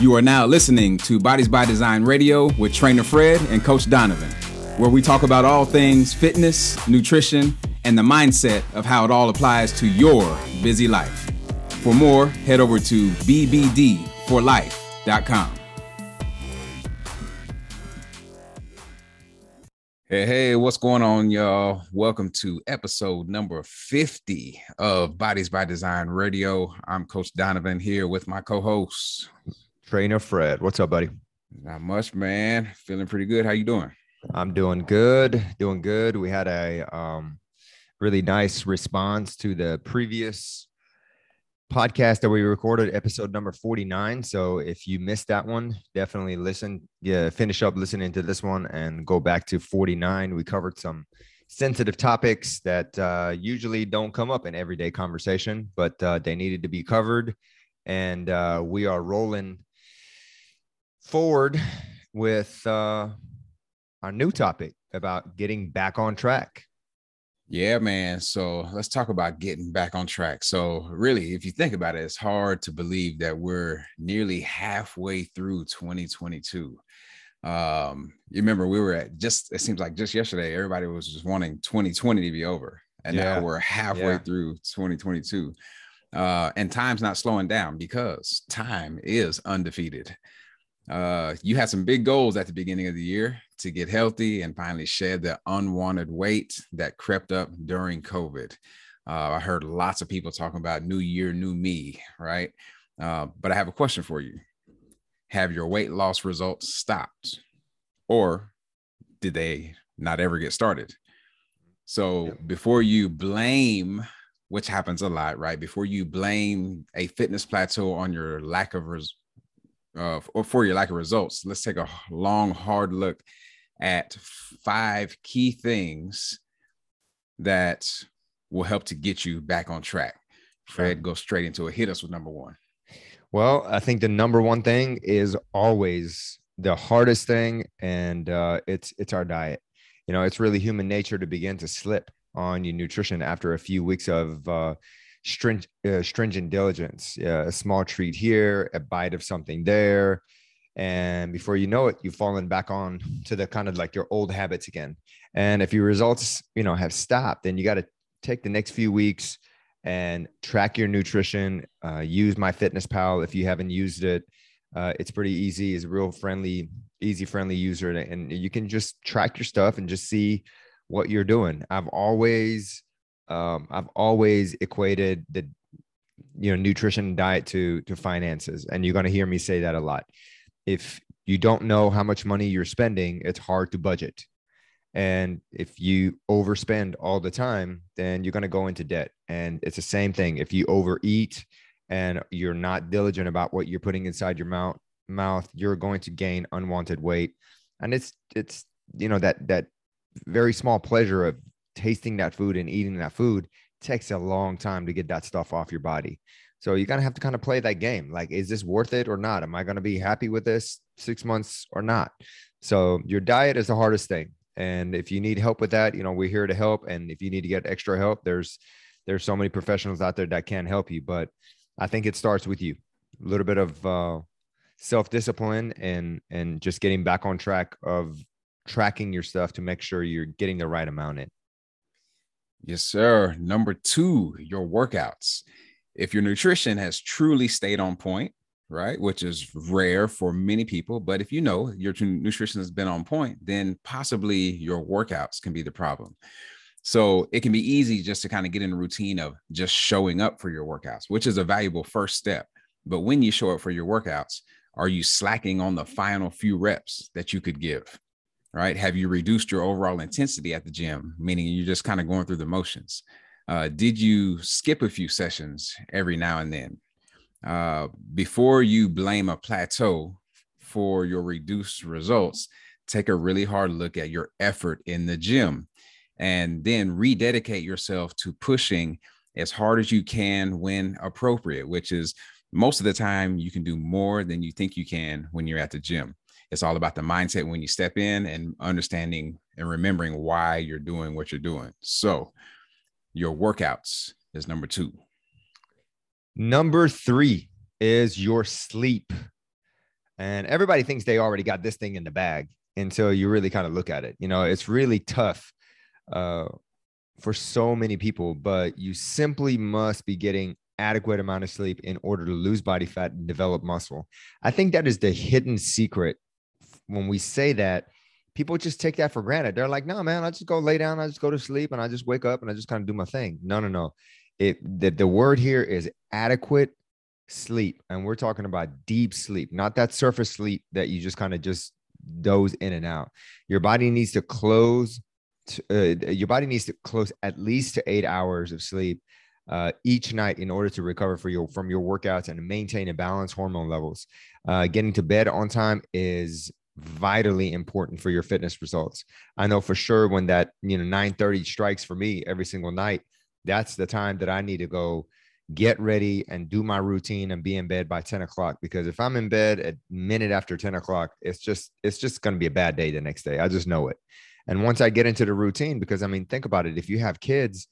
You are now listening to Bodies by Design Radio with Trainer Fred and Coach Donovan, where we talk about all things fitness, nutrition, and the mindset of how it all applies to your busy life. For more, head over to bbdforlife.com. Hey, hey, what's going on, y'all? Welcome to episode number 50 of Bodies by Design Radio. I'm Coach Donovan here with my co host Trainer Fred. What's up, buddy? Not much, man. Feeling pretty good. How you doing? I'm doing good. Doing good. We had a um, really nice response to the previous podcast that we recorded, episode number 49. So if you missed that one, definitely listen. Yeah, finish up listening to this one and go back to 49. We covered some sensitive topics that uh, usually don't come up in everyday conversation, but uh, they needed to be covered. And uh, we are rolling forward with uh, our new topic about getting back on track. Yeah, man. So let's talk about getting back on track. So, really, if you think about it, it's hard to believe that we're nearly halfway through 2022. Um, you remember we were at just, it seems like just yesterday, everybody was just wanting 2020 to be over. And yeah. now we're halfway yeah. through 2022. Uh, and time's not slowing down because time is undefeated. Uh, you had some big goals at the beginning of the year to get healthy and finally shed the unwanted weight that crept up during COVID. Uh, I heard lots of people talking about new year, new me, right? Uh, but I have a question for you. Have your weight loss results stopped or did they not ever get started? So before you blame, which happens a lot, right? Before you blame a fitness plateau on your lack of res- uh, or for your lack of results, let's take a long, hard look at five key things that will help to get you back on track. Fred, go straight into it. Hit us with number one. Well, I think the number one thing is always the hardest thing, and uh, it's it's our diet. You know, it's really human nature to begin to slip on your nutrition after a few weeks of uh, stringent, uh, stringent diligence. a small treat here, a bite of something there, and before you know it, you've fallen back on to the kind of like your old habits again. And if your results, you know, have stopped, then you got to take the next few weeks and track your nutrition. Uh, use MyFitnessPal if you haven't used it. Uh, it's pretty easy. It's a real friendly, easy, friendly user, and you can just track your stuff and just see what you're doing. I've always um, I've always equated the you know nutrition diet to to finances, and you're going to hear me say that a lot. If you don't know how much money you're spending, it's hard to budget. And if you overspend all the time, then you're going to go into debt. And it's the same thing. If you overeat and you're not diligent about what you're putting inside your mouth, mouth, you're going to gain unwanted weight. And it's it's you know that that very small pleasure of tasting that food and eating that food takes a long time to get that stuff off your body. So you're gonna have to kind of play that game. Like, is this worth it or not? Am I gonna be happy with this six months or not? So your diet is the hardest thing. And if you need help with that, you know, we're here to help. And if you need to get extra help, there's there's so many professionals out there that can help you. But I think it starts with you. A little bit of uh, self-discipline and and just getting back on track of tracking your stuff to make sure you're getting the right amount in. Yes, sir. Number two, your workouts. If your nutrition has truly stayed on point, right, which is rare for many people, but if you know your nutrition has been on point, then possibly your workouts can be the problem. So it can be easy just to kind of get in a routine of just showing up for your workouts, which is a valuable first step. But when you show up for your workouts, are you slacking on the final few reps that you could give? Right? Have you reduced your overall intensity at the gym, meaning you're just kind of going through the motions? Uh, did you skip a few sessions every now and then? Uh, before you blame a plateau for your reduced results, take a really hard look at your effort in the gym and then rededicate yourself to pushing as hard as you can when appropriate, which is most of the time you can do more than you think you can when you're at the gym. It's all about the mindset when you step in and understanding and remembering why you're doing what you're doing. So, your workouts is number two. Number three is your sleep. And everybody thinks they already got this thing in the bag until you really kind of look at it. You know, it's really tough uh, for so many people, but you simply must be getting adequate amount of sleep in order to lose body fat and develop muscle. I think that is the hidden secret. When we say that, people just take that for granted. They're like, no, man, I just go lay down, I just go to sleep, and I just wake up and I just kind of do my thing. No, no, no. It the, the word here is adequate sleep. And we're talking about deep sleep, not that surface sleep that you just kind of just doze in and out. Your body needs to close to, uh, your body needs to close at least to eight hours of sleep uh, each night in order to recover for your from your workouts and maintain a balanced hormone levels. Uh, getting to bed on time is vitally important for your fitness results. I know for sure when that you know 9:30 strikes for me every single night, that's the time that I need to go get ready and do my routine and be in bed by 10 o'clock because if i'm in bed at minute after 10 o'clock it's just it's just to be a bad day the next day i just know it and once I get into the routine, because I mean, think about it. If you have kids,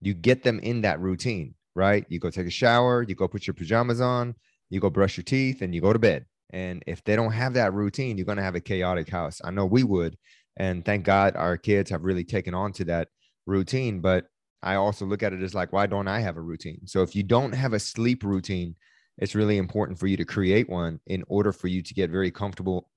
you get them in that routine, right? You go take a shower, you go put your pajamas on, you go brush your teeth, and you go to bed. And if they don't have that routine, you're going to have a chaotic house. I know we would. And thank God our kids have really taken on to that routine. But I also look at it as like, why don't I have a routine? So if you don't have a sleep routine, it's really important for you to create one in order for you to get very comfortable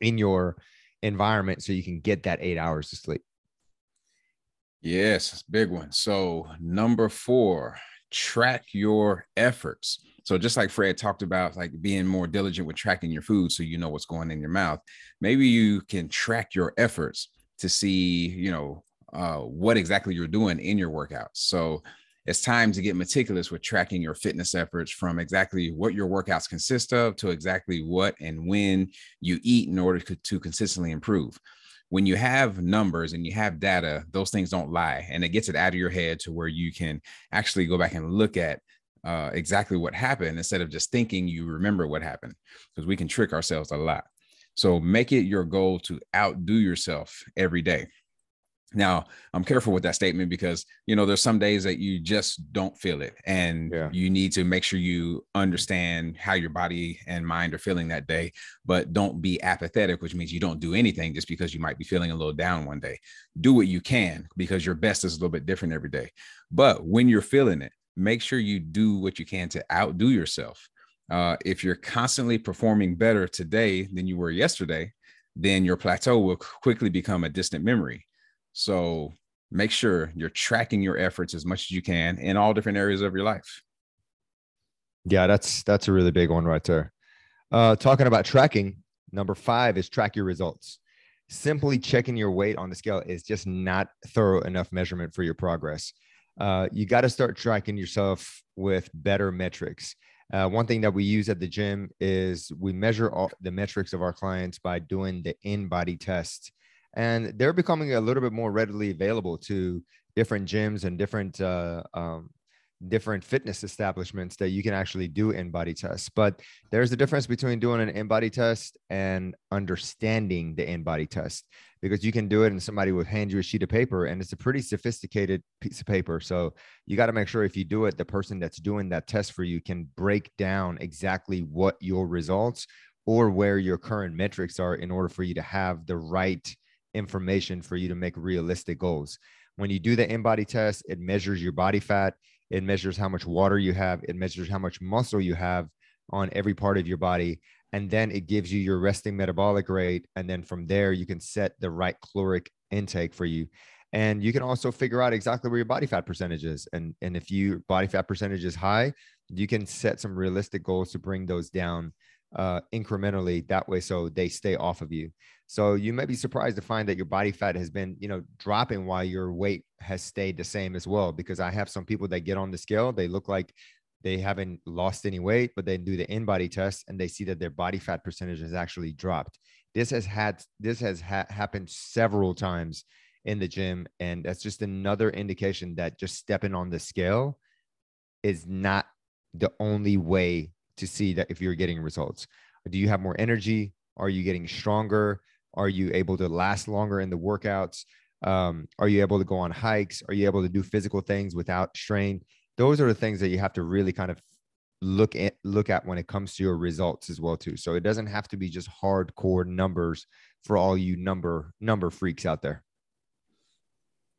in your environment so you can get that eight hours of sleep. Yes, big one. So, number four, track your efforts. So, just like Fred talked about, like being more diligent with tracking your food so you know what's going in your mouth, maybe you can track your efforts to see, you know, uh, what exactly you're doing in your workouts. So, it's time to get meticulous with tracking your fitness efforts from exactly what your workouts consist of to exactly what and when you eat in order to consistently improve. When you have numbers and you have data, those things don't lie and it gets it out of your head to where you can actually go back and look at uh, exactly what happened instead of just thinking you remember what happened because we can trick ourselves a lot. So make it your goal to outdo yourself every day. Now, I'm careful with that statement because you know there's some days that you just don't feel it, and yeah. you need to make sure you understand how your body and mind are feeling that day. But don't be apathetic, which means you don't do anything just because you might be feeling a little down one day. Do what you can because your best is a little bit different every day. But when you're feeling it, make sure you do what you can to outdo yourself. Uh, if you're constantly performing better today than you were yesterday, then your plateau will quickly become a distant memory so make sure you're tracking your efforts as much as you can in all different areas of your life. Yeah, that's that's a really big one right there. Uh, talking about tracking, number five is track your results. Simply checking your weight on the scale is just not thorough enough measurement for your progress. Uh, you got to start tracking yourself with better metrics. Uh, one thing that we use at the gym is we measure all the metrics of our clients by doing the InBody test and they're becoming a little bit more readily available to different gyms and different uh, um, different fitness establishments that you can actually do InBody tests. But there's a difference between doing an InBody test and understanding the InBody test because you can do it and somebody will hand you a sheet of paper and it's a pretty sophisticated piece of paper. So you got to make sure if you do it, the person that's doing that test for you can break down exactly what your results or where your current metrics are in order for you to have the right information for you to make realistic goals. When you do the InBody test, it measures your body fat, it measures how much water you have, it measures how much muscle you have on every part of your body. And then it gives you your resting metabolic rate. And then from there, you can set the right caloric intake for you. And you can also figure out exactly where your body fat percentage is. And, and if your body fat percentage is high, you can set some realistic goals to bring those down uh, incrementally that way so they stay off of you. So you may be surprised to find that your body fat has been, you know, dropping while your weight has stayed the same as well. Because I have some people that get on the scale, they look like they haven't lost any weight, but they do the InBody test and they see that their body fat percentage has actually dropped. This has had this has ha- happened several times in the gym, and that's just another indication that just stepping on the scale is not the only way to see that if you're getting results. Do you have more energy? Are you getting stronger? Are you able to last longer in the workouts? Um, are you able to go on hikes? Are you able to do physical things without strain? Those are the things that you have to really kind of look at look at when it comes to your results as well too. So it doesn't have to be just hardcore numbers for all you number number freaks out there.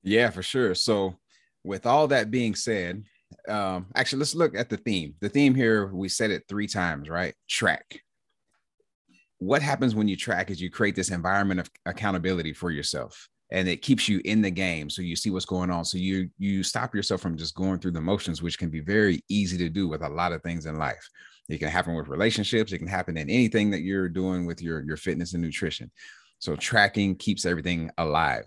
Yeah, for sure. So with all that being said, um, actually let's look at the theme. The theme here, we said it three times, right? Track. What happens when you track is you create this environment of accountability for yourself and it keeps you in the game so you see what's going on so you you stop yourself from just going through the motions which can be very easy to do with a lot of things in life it can happen with relationships it can happen in anything that you're doing with your your fitness and nutrition so tracking keeps everything alive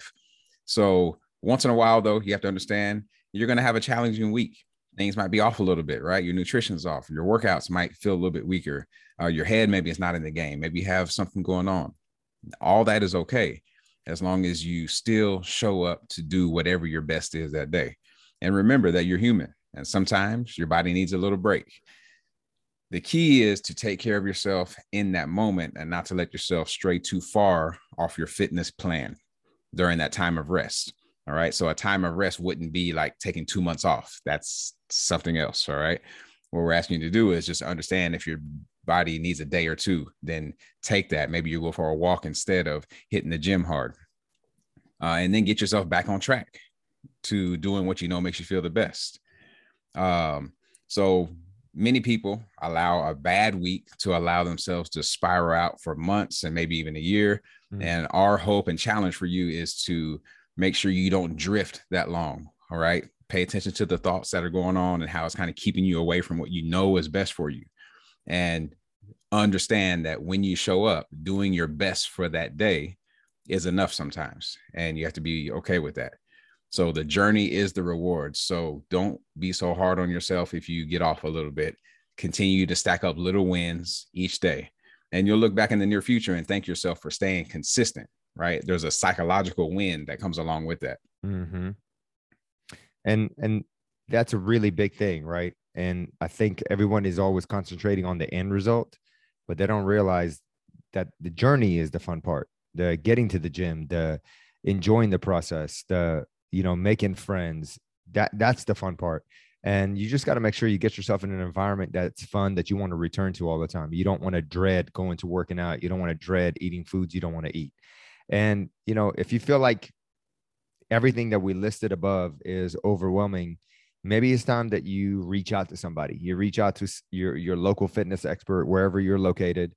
so once in a while though you have to understand you're going to have a challenging week things might be off a little bit right your nutrition's off your workouts might feel a little bit weaker uh, your head maybe it's not in the game maybe you have something going on all that is okay as long as you still show up to do whatever your best is that day. And remember that you're human and sometimes your body needs a little break. The key is to take care of yourself in that moment and not to let yourself stray too far off your fitness plan during that time of rest. All right. So a time of rest wouldn't be like taking two months off. That's something else. All right. What we're asking you to do is just understand if your body needs a day or two, then take that. Maybe you go for a walk instead of hitting the gym hard. Uh, and then get yourself back on track to doing what you know makes you feel the best. Um, so many people allow a bad week to allow themselves to spiral out for months and maybe even a year. Mm-hmm. And our hope and challenge for you is to make sure you don't drift that long. All right. Pay attention to the thoughts that are going on and how it's kind of keeping you away from what you know is best for you. And understand that when you show up doing your best for that day is enough sometimes and you have to be okay with that. So the journey is the reward. So don't be so hard on yourself if you get off a little bit. Continue to stack up little wins each day. And you'll look back in the near future and thank yourself for staying consistent right there's a psychological win that comes along with that mm-hmm. and and that's a really big thing right and I think everyone is always concentrating on the end result, but they don't realize that the journey is the fun part. The getting to the gym, the enjoying the process, the you know making friends. That that's the fun part. And you just got to make sure you get yourself in an environment that's fun that you want to return to all the time. You don't want to dread going to working out. You don't want to dread eating foods you don't want to eat. And you know, if you feel like everything that we listed above is overwhelming, maybe it's time that you reach out to somebody. You reach out to your your local fitness expert wherever you're located,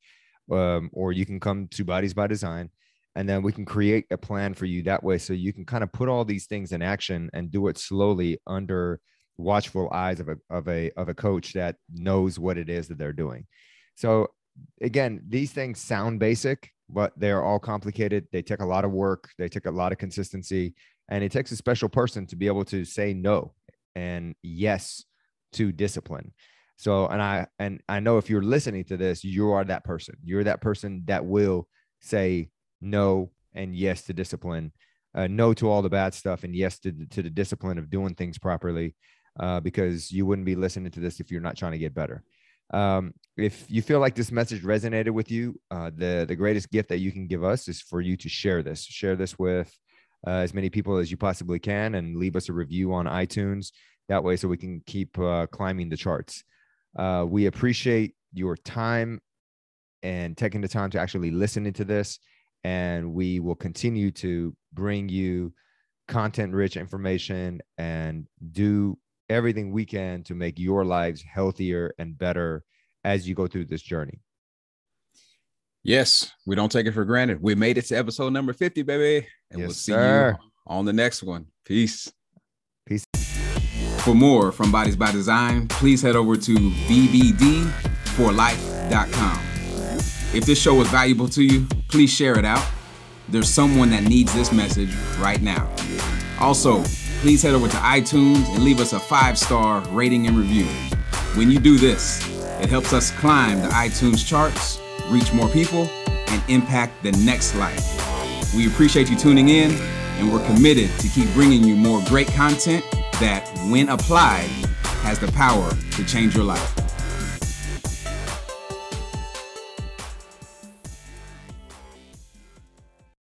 um, or you can come to Bodies by Design, and then we can create a plan for you that way, so you can kind of put all these things in action and do it slowly under watchful eyes of a of a of a coach that knows what it is that they're doing. So again, these things sound basic, but they're all complicated. They take a lot of work. They take a lot of consistency. And it takes a special person to be able to say no and yes to discipline. So, and I and I know if you're listening to this, you are that person. You're that person that will say no and yes to discipline, uh, no to all the bad stuff, and yes to to the discipline of doing things properly. Uh, because you wouldn't be listening to this if you're not trying to get better. Um, if you feel like this message resonated with you, uh, the the greatest gift that you can give us is for you to share this. Share this with uh, as many people as you possibly can and leave us a review on iTunes. That way, so we can keep uh, climbing the charts. Uh, we appreciate your time and taking the time to actually listen into this. And we will continue to bring you content rich information and do everything we can to make your lives healthier and better as you go through this journey. Yes, we don't take it for granted. We made it to episode number 50, baby. And yes, we'll see sir. you on the next one. Peace. Peace. For more from Bodies by Design, please head over to bbd4life.com. If this show was valuable to you, please share it out. There's someone that needs this message right now. Also, please head over to iTunes and leave us a five star rating and review. When you do this, it helps us climb the iTunes charts reach more people, and impact the next life. We appreciate you tuning in, and we're committed to keep bringing you more great content that, when applied, has the power to change your life.